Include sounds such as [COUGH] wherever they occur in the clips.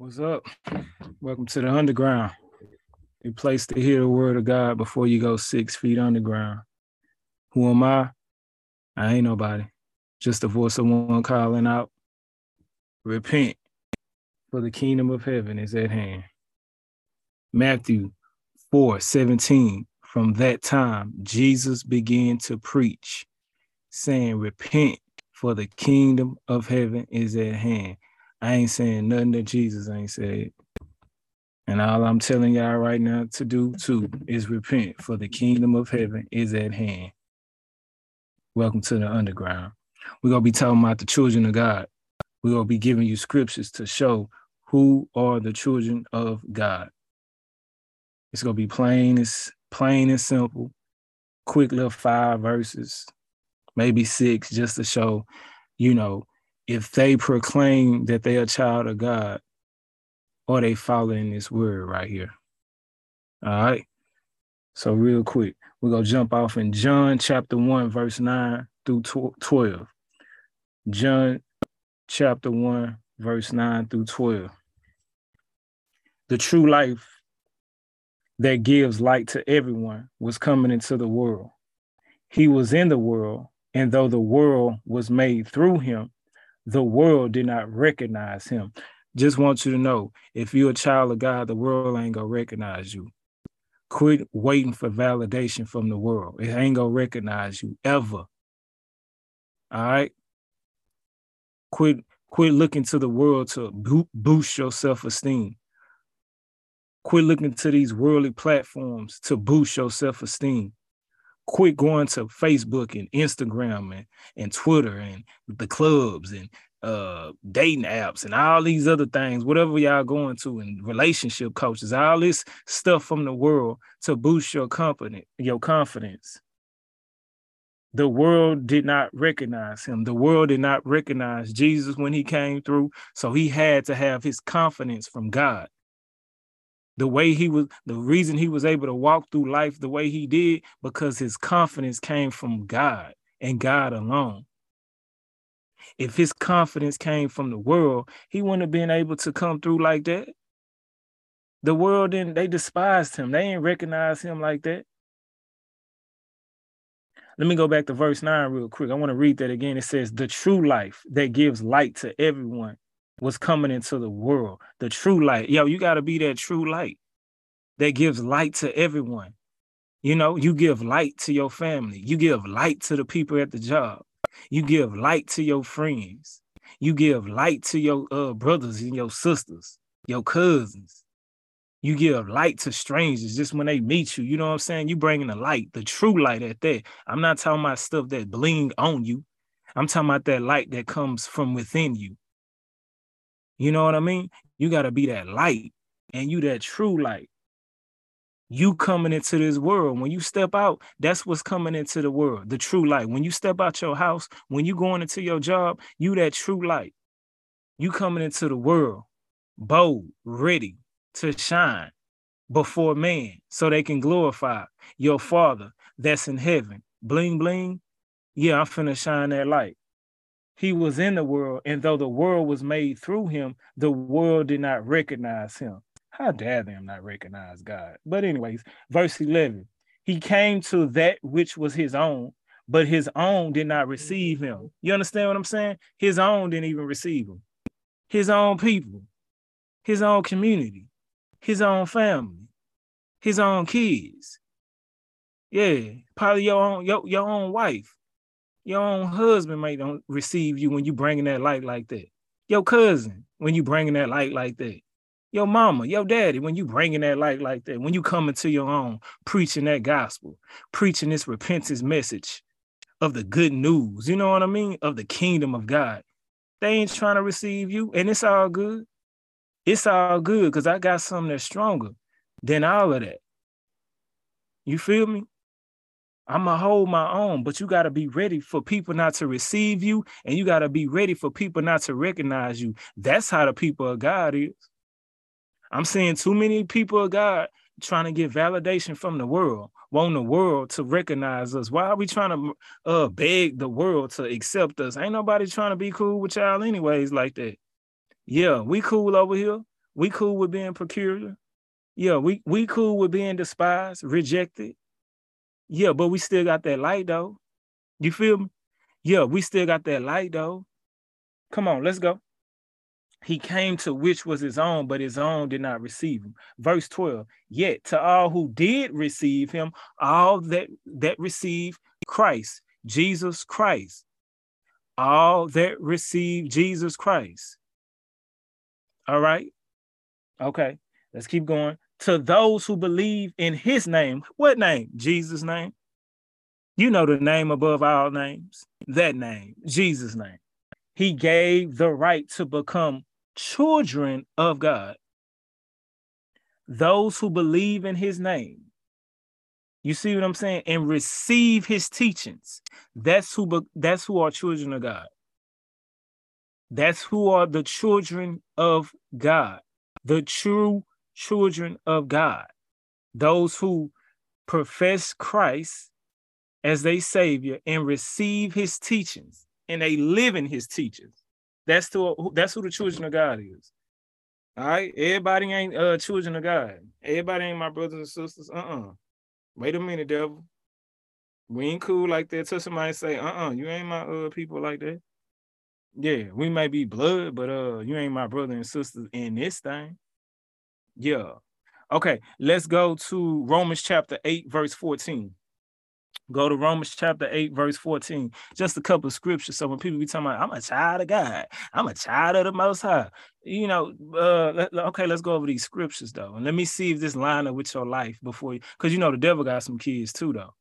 What's up? Welcome to the underground. A place to hear the word of God before you go six feet underground. Who am I? I ain't nobody. Just the voice of one calling out. Repent, for the kingdom of heaven is at hand. Matthew 4 17. From that time, Jesus began to preach, saying, Repent, for the kingdom of heaven is at hand. I ain't saying nothing that Jesus ain't said. And all I'm telling y'all right now to do too is repent, for the kingdom of heaven is at hand. Welcome to the underground. We're going to be talking about the children of God. We're going to be giving you scriptures to show who are the children of God. It's going to be plain, it's plain and simple, quick little five verses, maybe six, just to show, you know, if they proclaim that they are a child of God or they following this word right here. All right. So real quick, we're to jump off in John chapter 1, verse 9 through 12. John chapter 1, verse 9 through 12. The true life that gives light to everyone was coming into the world. He was in the world, and though the world was made through him, the world did not recognize him. Just want you to know if you're a child of God, the world ain't gonna recognize you. Quit waiting for validation from the world. It ain't gonna recognize you ever. All right. Quit quit looking to the world to boost your self-esteem. Quit looking to these worldly platforms to boost your self-esteem quit going to Facebook and Instagram and, and Twitter and the clubs and uh dating apps and all these other things, whatever y'all going to and relationship coaches, all this stuff from the world to boost your company, your confidence. The world did not recognize him. The world did not recognize Jesus when he came through. So he had to have his confidence from God the way he was the reason he was able to walk through life the way he did because his confidence came from God and God alone. If his confidence came from the world, he wouldn't have been able to come through like that. The world didn't, they despised him. They didn't recognize him like that. Let me go back to verse 9 real quick. I want to read that again. It says, The true life that gives light to everyone was coming into the world. The true light. Yo, you got to be that true light that gives light to everyone. You know, you give light to your family. You give light to the people at the job. You give light to your friends. You give light to your uh, brothers and your sisters, your cousins. You give light to strangers just when they meet you. You know what I'm saying? You bringing the light, the true light at that. I'm not talking about stuff that bling on you. I'm talking about that light that comes from within you. You know what I mean? You got to be that light and you that true light. You coming into this world. When you step out, that's what's coming into the world, the true light. When you step out your house, when you going into your job, you that true light. You coming into the world, bold, ready to shine before man so they can glorify your father that's in heaven. Bling, bling. Yeah, I'm finna shine that light. He was in the world, and though the world was made through him, the world did not recognize him. How dare them not recognize God? But, anyways, verse 11 He came to that which was his own, but his own did not receive him. You understand what I'm saying? His own didn't even receive him. His own people, his own community, his own family, his own kids. Yeah, probably your own your, your own wife your own husband might don't receive you when you bringing that light like that. Your cousin when you bringing that light like that. Your mama, your daddy when you bringing that light like that. When you coming to your own, preaching that gospel, preaching this repentance message of the good news. You know what I mean? Of the kingdom of God. They ain't trying to receive you, and it's all good. It's all good because I got something that's stronger than all of that. You feel me? I'm gonna hold my own, but you gotta be ready for people not to receive you, and you gotta be ready for people not to recognize you. That's how the people of God is. I'm seeing too many people of God trying to get validation from the world, want the world to recognize us. Why are we trying to uh beg the world to accept us? Ain't nobody trying to be cool with y'all anyways like that. Yeah, we cool over here. We cool with being peculiar. Yeah, we we cool with being despised, rejected. Yeah, but we still got that light though. You feel me? Yeah, we still got that light though. Come on, let's go. He came to which was his own, but his own did not receive him. Verse 12. Yet to all who did receive him, all that that received Christ, Jesus Christ, all that received Jesus Christ. All right. Okay, let's keep going. To those who believe in his name, what name? Jesus' name. You know the name above all names, that name, Jesus' name. He gave the right to become children of God. Those who believe in his name. You see what I'm saying? And receive his teachings. That's who that's who are children of God. That's who are the children of God. The true children of God. Those who profess Christ as their savior and receive his teachings and they live in his teachings. That's to that's who the children of God is. All right, everybody ain't uh children of God. Everybody ain't my brothers and sisters. Uh-uh. Wait a minute, devil. We ain't cool like that. Till somebody say, uh-uh, you ain't my uh people like that. Yeah, we may be blood, but uh, you ain't my brother and sisters in this thing. Yeah. Okay, let's go to Romans chapter 8, verse 14. Go to Romans chapter 8, verse 14. Just a couple of scriptures. So when people be talking about, I'm a child of God, I'm a child of the Most High. You know, uh, okay, let's go over these scriptures though. And let me see if this line up with your life before you, because you know the devil got some kids too, though.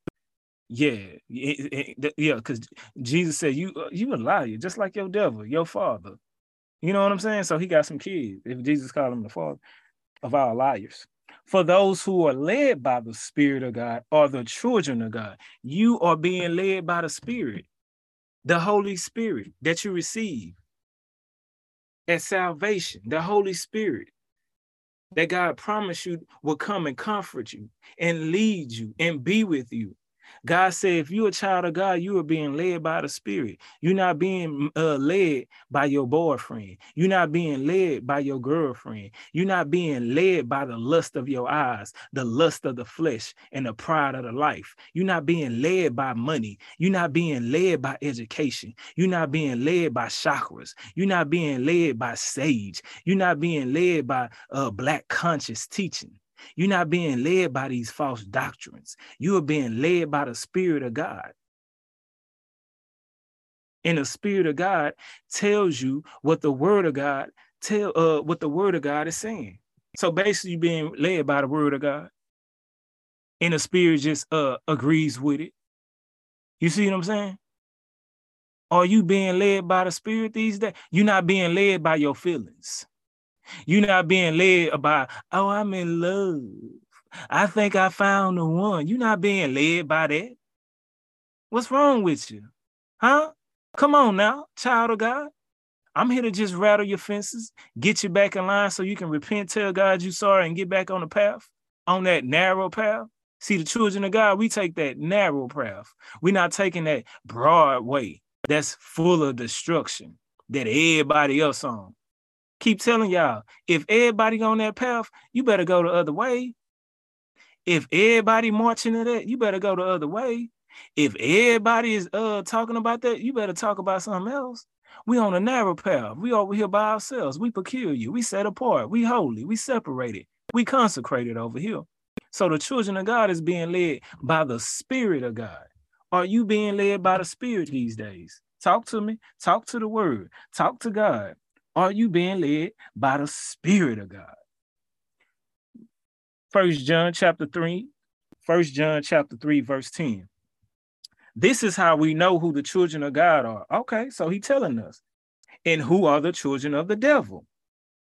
Yeah, it, it, yeah, because Jesus said, You uh, you a liar, just like your devil, your father. You know what I'm saying? So he got some kids. If Jesus called him the father of our liars. For those who are led by the Spirit of God are the children of God. You are being led by the Spirit, the Holy Spirit that you receive at salvation, the Holy Spirit that God promised you will come and comfort you and lead you and be with you God said, if you're a child of God, you are being led by the Spirit. You're not being uh, led by your boyfriend. You're not being led by your girlfriend. You're not being led by the lust of your eyes, the lust of the flesh, and the pride of the life. You're not being led by money. You're not being led by education. You're not being led by chakras. You're not being led by sage. You're not being led by uh, black conscious teaching. You're not being led by these false doctrines. You are being led by the Spirit of God. And the Spirit of God tells you what the Word of God tell uh what the Word of God is saying. So basically, you're being led by the Word of God, and the Spirit just uh agrees with it. You see what I'm saying? Are you being led by the Spirit these days? You're not being led by your feelings. You're not being led by, oh, I'm in love. I think I found the one. You're not being led by that. What's wrong with you? Huh? Come on now, child of God. I'm here to just rattle your fences, get you back in line so you can repent, tell God you sorry, and get back on the path, on that narrow path. See, the children of God, we take that narrow path. We're not taking that broad way that's full of destruction that everybody else on keep telling y'all, if everybody on that path, you better go the other way. If everybody marching to that, you better go the other way. If everybody is uh talking about that, you better talk about something else. We on a narrow path. We over here by ourselves. We peculiar. We set apart. We holy. We separated. We consecrated over here. So the children of God is being led by the Spirit of God. Are you being led by the Spirit these days? Talk to me. Talk to the Word. Talk to God. Are you being led by the Spirit of God? First John chapter 3, First John chapter 3, verse 10. This is how we know who the children of God are. Okay, so he telling us. And who are the children of the devil?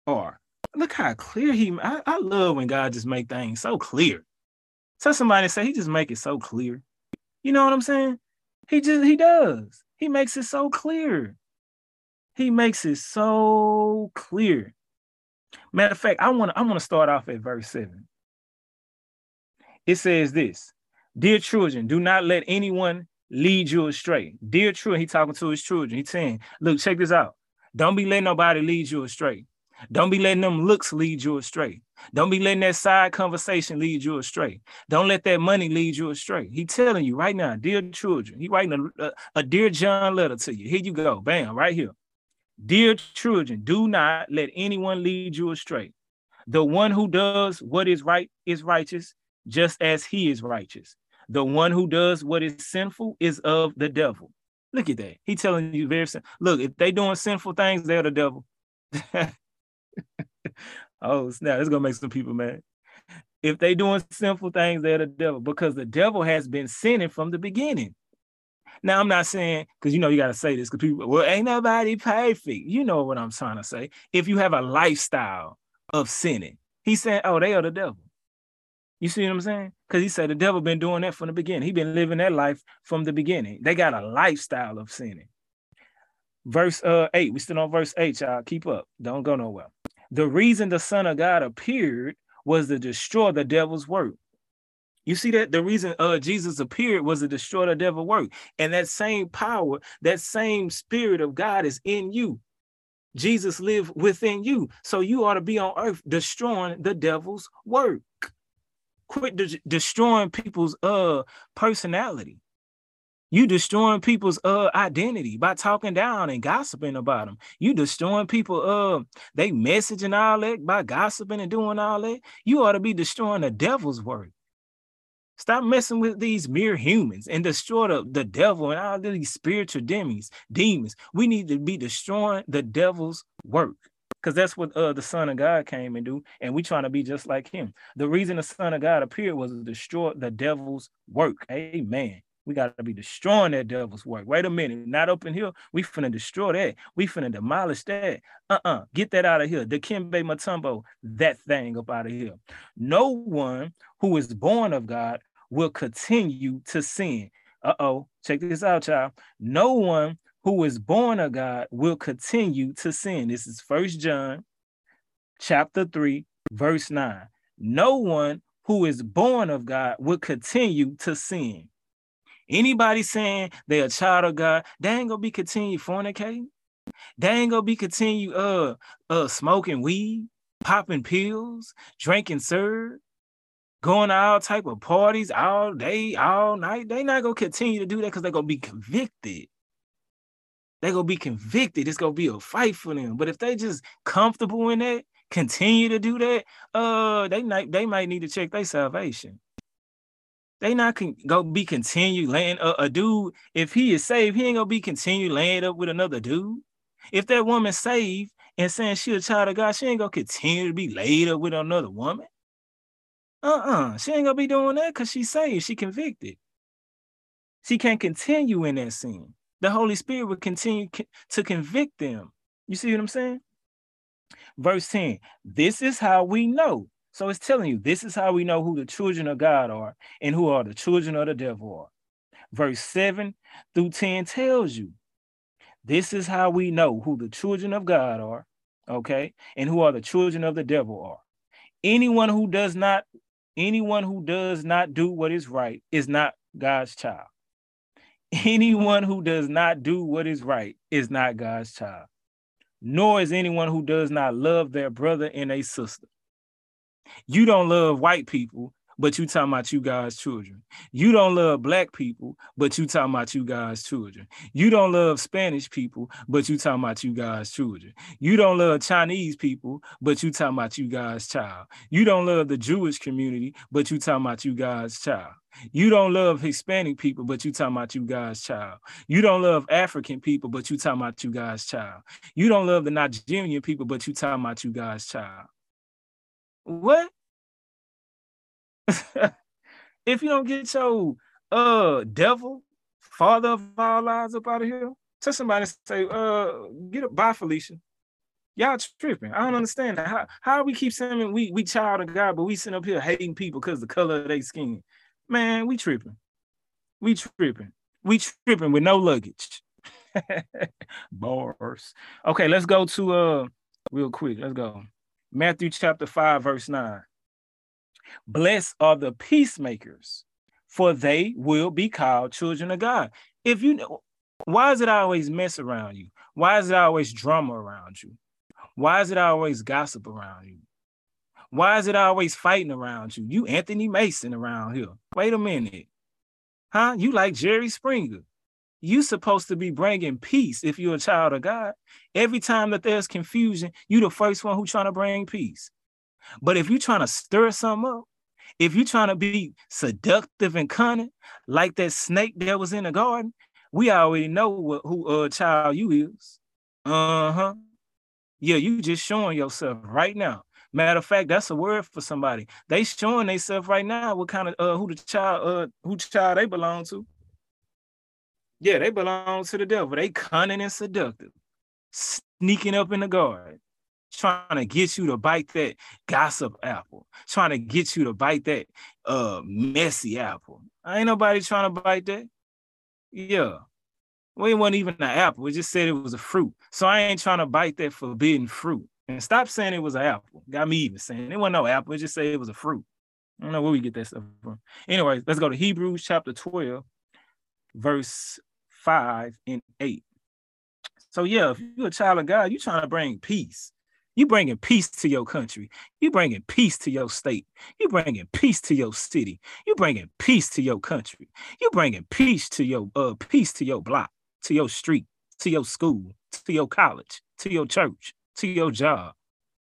Are look how clear he I, I love when God just make things so clear. Tell somebody say he just make it so clear. You know what I'm saying? He just he does. He makes it so clear. He makes it so clear. Matter of fact, I want to I want to start off at verse 7. It says this: Dear children, do not let anyone lead you astray. Dear children, he talking to his children. He's saying, look, check this out. Don't be letting nobody lead you astray. Don't be letting them looks lead you astray. Don't be letting that side conversation lead you astray. Don't let that money lead you astray. He telling you right now, dear children, he writing a, a, a dear John letter to you. Here you go, bam, right here. Dear children, do not let anyone lead you astray. The one who does what is right is righteous, just as he is righteous. The one who does what is sinful is of the devil. Look at that. He telling you very simple. Look, if they doing sinful things, they're the devil. [LAUGHS] oh, snap. It's gonna make some people mad. If they doing sinful things, they're the devil because the devil has been sinning from the beginning. Now, I'm not saying because you know you got to say this because people, well, ain't nobody perfect. You know what I'm trying to say. If you have a lifestyle of sinning, he's saying, oh, they are the devil. You see what I'm saying? Because he said the devil been doing that from the beginning. He been living that life from the beginning. They got a lifestyle of sinning. Verse uh eight, we still on verse eight, y'all. Keep up. Don't go nowhere. The reason the Son of God appeared was to destroy the devil's work. You see that the reason uh Jesus appeared was to destroy the devil work. And that same power, that same spirit of God is in you. Jesus lived within you. So you ought to be on earth destroying the devil's work. Quit de- destroying people's uh personality. You destroying people's uh identity by talking down and gossiping about them. You destroying people uh they messaging all that by gossiping and doing all that. You ought to be destroying the devil's work. Stop messing with these mere humans and destroy the, the devil and all these spiritual demons. Demons. We need to be destroying the devil's work because that's what uh, the Son of God came and do, and we trying to be just like Him. The reason the Son of God appeared was to destroy the devil's work. Amen. We got to be destroying that devil's work. Wait a minute, not up in here. We finna destroy that. We finna demolish that. Uh-uh. Get that out of here. The Kimbe Matumbo, that thing up out of here. No one who is born of God will continue to sin. Uh-oh. Check this out, child. No one who is born of God will continue to sin. This is First John chapter 3, verse 9. No one who is born of God will continue to sin. Anybody saying they're a child of God, they ain't gonna be continue fornicating. They ain't gonna be continue uh uh smoking weed, popping pills, drinking syrup, going to all type of parties all day, all night. They not gonna continue to do that because they're gonna be convicted they're gonna be convicted. It's gonna be a fight for them. But if they just comfortable in that, continue to do that, uh, they might they might need to check their salvation. They not con- go be continue laying uh, a dude. If he is saved, he ain't gonna be continue laying up with another dude. If that woman saved and saying she a child of God, she ain't gonna continue to be laid up with another woman. Uh-uh. She ain't gonna be doing that because she's saved. She convicted. She can't continue in that sin the Holy Spirit will continue to convict them. You see what I'm saying? Verse 10 This is how we know. So it's telling you, this is how we know who the children of God are and who are the children of the devil are. Verse 7 through 10 tells you, this is how we know who the children of God are, okay, and who are the children of the devil are. Anyone who does not, anyone who does not do what is right is not God's child. Anyone who does not do what is right is not God's child, nor is anyone who does not love their brother and a sister. You don't love white people but you talking about you guys' children. You don't love black people, but you talking about you guys' children. You don't love Spanish people, but you talking about you guys' children. You don't love Chinese people, but you talking about you guys' child. You don't love the Jewish community, but you talking about you guys' child. You don't love Hispanic people, but you talking about you guys' child. You don't love African people, but you talking about you guys' child. You don't love the Nigerian people, but you talking about you guys' child. What? [LAUGHS] if you don't get your uh devil, father of all lies up out of here, tell somebody say, uh, get up, bye Felicia. Y'all tripping. I don't understand that. How how we keep saying we we child of God, but we sit up here hating people because the color of their skin. Man, we tripping. We tripping. We tripping with no luggage. [LAUGHS] Bars. Okay, let's go to uh real quick. Let's go. Matthew chapter 5, verse 9. Blessed are the peacemakers, for they will be called children of God. If you know, why is it always mess around you? Why is it always drama around you? Why is it always gossip around you? Why is it always fighting around you? You Anthony Mason around here. Wait a minute. Huh? You like Jerry Springer. You supposed to be bringing peace if you're a child of God. Every time that there's confusion, you the first one who trying to bring peace. But if you're trying to stir something up, if you're trying to be seductive and cunning, like that snake that was in the garden, we already know what, who uh child you is. Uh-huh. Yeah, you just showing yourself right now. Matter of fact, that's a word for somebody. They showing themselves right now what kind of uh who the child uh who child they belong to. Yeah, they belong to the devil. They cunning and seductive, sneaking up in the garden, trying to get you to bite that gossip apple, trying to get you to bite that uh messy apple. Ain't nobody trying to bite that. Yeah. Well, it wasn't even an apple. It just said it was a fruit. So I ain't trying to bite that forbidden fruit. And stop saying it was an apple. Got me even saying it wasn't no apple. It just said it was a fruit. I don't know where we get that stuff from. Anyway, let's go to Hebrews chapter 12, verse 5 and 8. So yeah, if you're a child of God, you're trying to bring peace. You bringing peace to your country. You bringing peace to your state. You bringing peace to your city. You bringing peace to your country. You bringing peace to your uh peace to your block, to your street, to your school, to your college, to your church, to your job,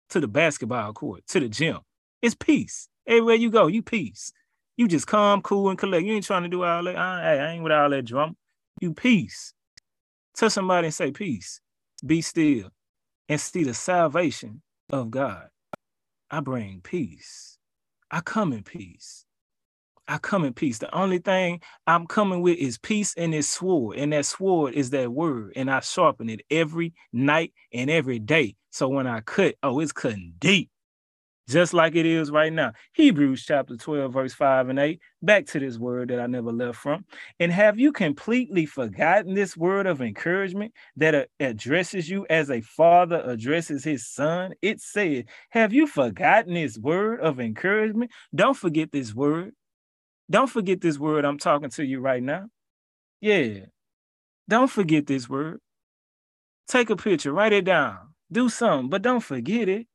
to the basketball court, to the gym. It's peace. Everywhere you go, you peace. You just calm, cool, and collect. You ain't trying to do all that. I, I ain't with all that drum. You peace. Tell somebody and say peace. Be still and see the salvation of God. I bring peace. I come in peace. I come in peace. The only thing I'm coming with is peace and this sword. And that sword is that word. And I sharpen it every night and every day. So when I cut, oh, it's cutting deep just like it is right now. Hebrews chapter 12, verse 5 and 8. Back to this word that I never left from. And have you completely forgotten this word of encouragement that addresses you as a father addresses his son? It said, Have you forgotten this word of encouragement? Don't forget this word. Don't forget this word I'm talking to you right now. Yeah. Don't forget this word. Take a picture, write it down, do something, but don't forget it.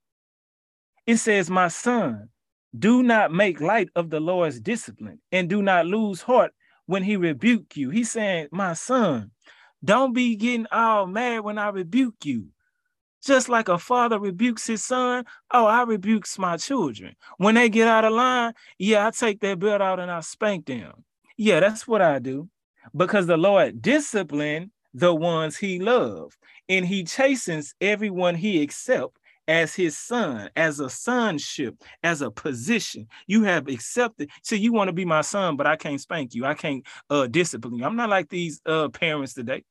It says, My son, do not make light of the Lord's discipline and do not lose heart when he rebuke you. He's saying, My son, don't be getting all mad when I rebuke you. Just like a father rebukes his son, oh, I rebukes my children. When they get out of line, yeah, I take their belt out and I spank them. Yeah, that's what I do. Because the Lord discipline the ones he loves, and he chastens everyone he accepts as his son, as a sonship, as a position. You have accepted. So you want to be my son, but I can't spank you. I can't uh, discipline you. I'm not like these uh, parents today.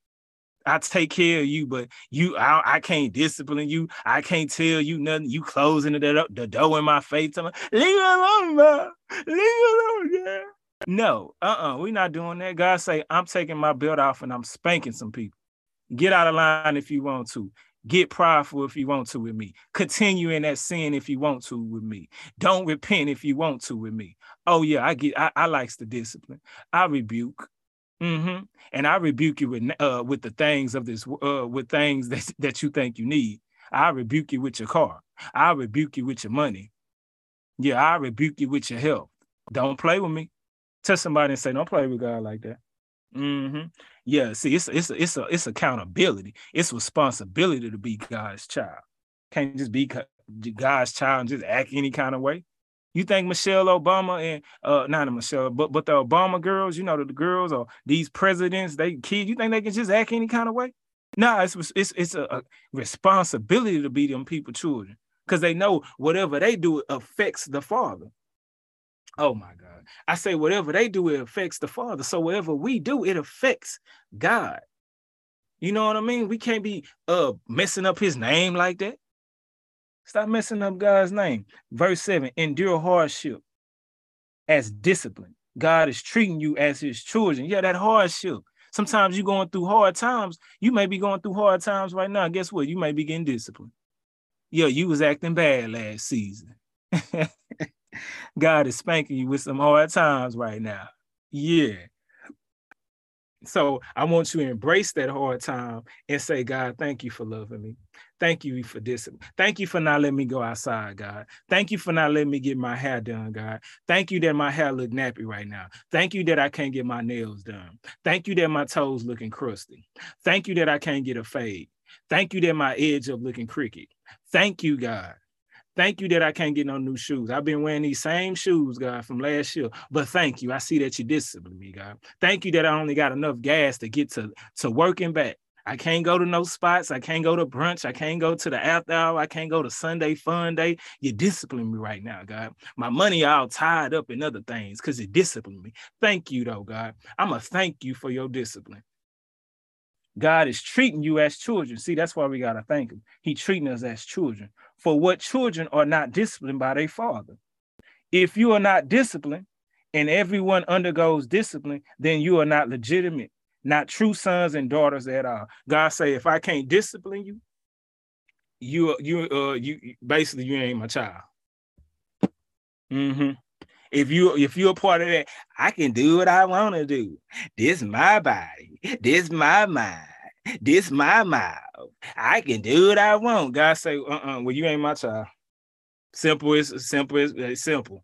I take care of you, but you, I, I, can't discipline you. I can't tell you nothing. You closing the, the door in my face. Like, leave me alone, man. Leave me alone, yeah. No, uh-uh, we're not doing that. God say, I'm taking my belt off and I'm spanking some people. Get out of line if you want to. Get prideful if you want to with me. Continue in that sin if you want to with me. Don't repent if you want to with me. Oh yeah, I get. I, I likes the discipline. I rebuke. Mm-hmm. And I rebuke you with uh with the things of this uh with things [LAUGHS] that that you think you need. I rebuke you with your car. I rebuke you with your money. Yeah, I rebuke you with your health. Don't play with me. Tell somebody and say, don't play with God like that. Mm-hmm. Yeah, see, it's it's it's a it's accountability. It's responsibility to be God's child. Can't just be God's child and just act any kind of way. You think Michelle Obama and uh not Michelle, but but the Obama girls, you know, the, the girls or these presidents, they kids, you think they can just act any kind of way? No, nah, it's it's it's a, a responsibility to be them people children because they know whatever they do affects the father. Oh my God. I say whatever they do, it affects the Father. So whatever we do, it affects God. You know what I mean? We can't be uh messing up his name like that. Stop messing up God's name. Verse 7 endure hardship as discipline. God is treating you as his children. Yeah, that hardship. Sometimes you're going through hard times. You may be going through hard times right now. Guess what? You may be getting disciplined. Yeah, you was acting bad last season. [LAUGHS] God is spanking you with some hard times right now. Yeah. So I want you to embrace that hard time and say, God, thank you for loving me. Thank you for this. Thank you for not letting me go outside, God. Thank you for not letting me get my hair done, God. Thank you that my hair look nappy right now. Thank you that I can't get my nails done. Thank you that my toes looking crusty. Thank you that I can't get a fade. Thank you that my edge up looking crooked. Thank you, God. Thank you that I can't get no new shoes. I've been wearing these same shoes, God, from last year. But thank you. I see that you discipline me, God. Thank you that I only got enough gas to get to, to working back. I can't go to no spots. I can't go to brunch. I can't go to the after hour. I can't go to Sunday fun day. You discipline me right now, God. My money all tied up in other things because you discipline me. Thank you, though, God. I'm going to thank you for your discipline. God is treating you as children. See, that's why we got to thank him. He treating us as children. For what children are not disciplined by their father. If you are not disciplined and everyone undergoes discipline, then you are not legitimate not true sons and daughters at all. God say, if I can't discipline you, you you uh you basically you ain't my child. Mm-hmm. If you if you're a part of that, I can do what I want to do. This my body. This my mind. This my mouth. I can do what I want. God say, uh-uh, well, you ain't my child. Simple is simple is uh, simple.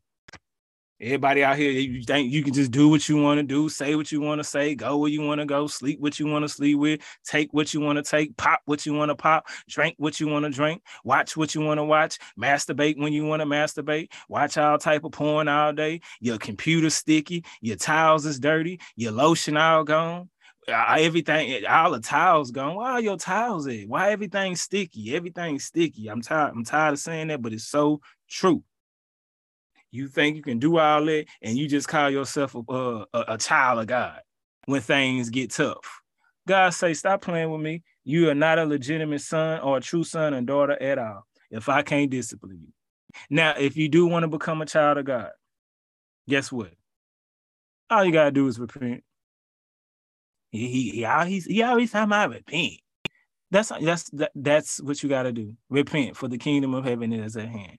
Everybody out here, you think you can just do what you want to do, say what you want to say, go where you want to go, sleep what you want to sleep with, take what you want to take, pop what you want to pop, drink what you want to drink, watch what you want to watch, masturbate when you want to masturbate, watch all type of porn all day. Your computer sticky, your towels is dirty, your lotion all gone. Uh, everything, all the tiles gone. Why are your tiles at? Why everything sticky? Everything's sticky. I'm tired. I'm tired of saying that, but it's so true. You think you can do all that, and you just call yourself a, a, a child of God when things get tough. God say, stop playing with me. You are not a legitimate son or a true son and daughter at all. If I can't discipline you. Now, if you do want to become a child of God, guess what? All you gotta do is repent. He he always he always time I repent. That's that's that, that's what you gotta do. Repent for the kingdom of heaven is at hand.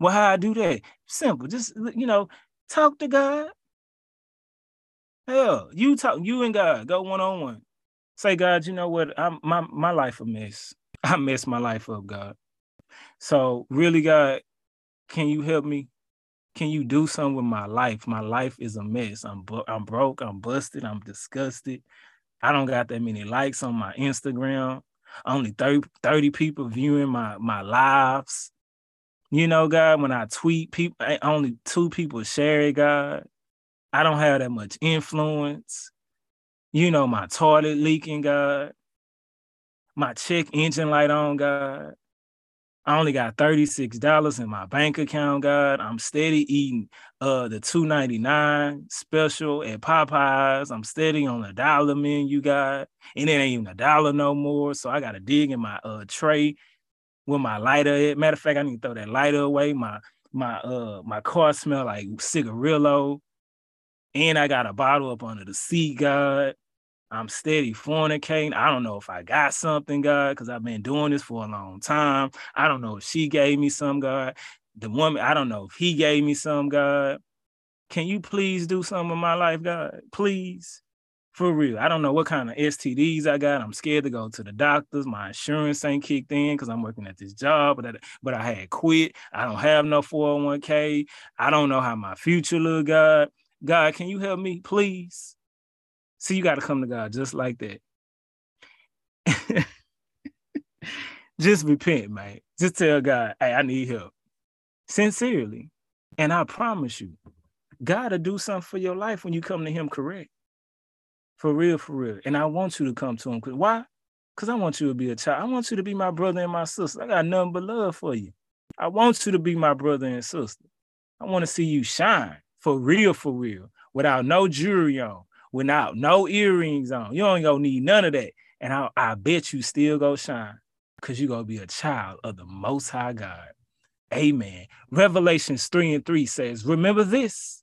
Well, how I do that? Simple. Just you know, talk to God. Hell, you talk, you and God go one on one. Say, God, you know what? I'm my my life a mess. I messed my life up, God. So really, God, can you help me? Can you do something with my life? My life is a mess. I'm bu- I'm broke. I'm busted. I'm disgusted. I don't got that many likes on my Instagram. Only 30, 30 people viewing my my lives. You know, God, when I tweet, people only two people share it, God. I don't have that much influence. You know, my toilet leaking, God. My check engine light on, God. I only got $36 in my bank account, God. I'm steady eating uh the 299 special at Popeyes. I'm steady on a dollar menu, God. And it ain't even a dollar no more. So I gotta dig in my uh tray with my lighter. Matter of fact, I need to throw that lighter away. My my uh my car smell like cigarillo. And I got a bottle up under the seat, God. I'm steady fornicating. I don't know if I got something, God, because I've been doing this for a long time. I don't know if she gave me some, God. The woman, I don't know if he gave me some, God. Can you please do something in my life, God? Please. For real. I don't know what kind of STDs I got. I'm scared to go to the doctors. My insurance ain't kicked in because I'm working at this job, but I, but I had quit. I don't have no 401k. I don't know how my future look, God. God, can you help me, please? See, you got to come to God just like that. [LAUGHS] just repent, man. Just tell God, hey, I need help. Sincerely. And I promise you, God will do something for your life when you come to Him correct. For real, for real. And I want you to come to him. Why? Because I want you to be a child. I want you to be my brother and my sister. I got nothing but love for you. I want you to be my brother and sister. I want to see you shine for real, for real, without no jewelry on, without no earrings on. You don't gonna need none of that. And I, I bet you still go shine because you're gonna be a child of the most high God. Amen. Revelations 3 and 3 says, Remember this.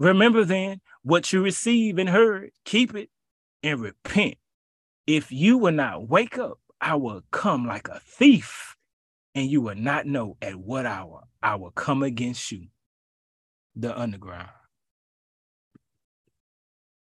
Remember then what you receive and heard, keep it and repent. If you will not wake up, I will come like a thief, and you will not know at what hour I will come against you. The underground.